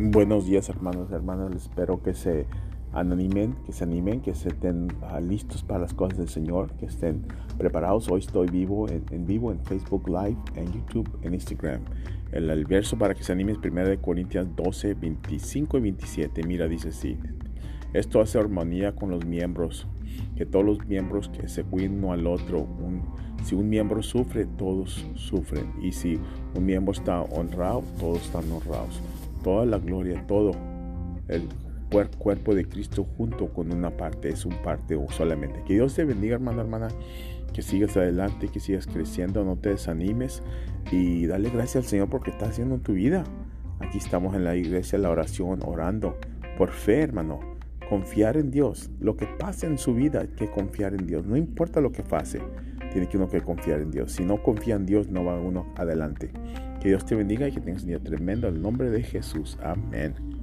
Buenos días hermanos, hermanas, espero que se animen, que se animen, que se estén ah, listos para las cosas del Señor, que estén preparados. Hoy estoy vivo en, vivo en Facebook Live, en YouTube, en Instagram. El, verso para que se animen es 1 Corintios 12, 25 y 27. Mira, dice así. Esto hace armonía con los miembros, que todos los miembros que se cuiden uno al otro. si un miembro sufre, todos sufren. Y si un miembro está honrado, todos están honrados toda la gloria, todo el cuerpo de Cristo junto con una parte, es un parte o solamente. Que Dios te bendiga, hermano, hermana, que sigas adelante, que sigas creciendo, no te desanimes y dale gracias al Señor porque está haciendo en tu vida. Aquí estamos en la iglesia, la oración, orando por fe, hermano. Confiar en Dios. Lo que pase en su vida, hay que confiar en Dios. No importa lo que pase, tiene que uno que confiar en Dios. Si no confía en Dios, no va uno adelante. Que Dios te bendiga y que tengas un día tremendo. En el nombre de Jesús. Amén.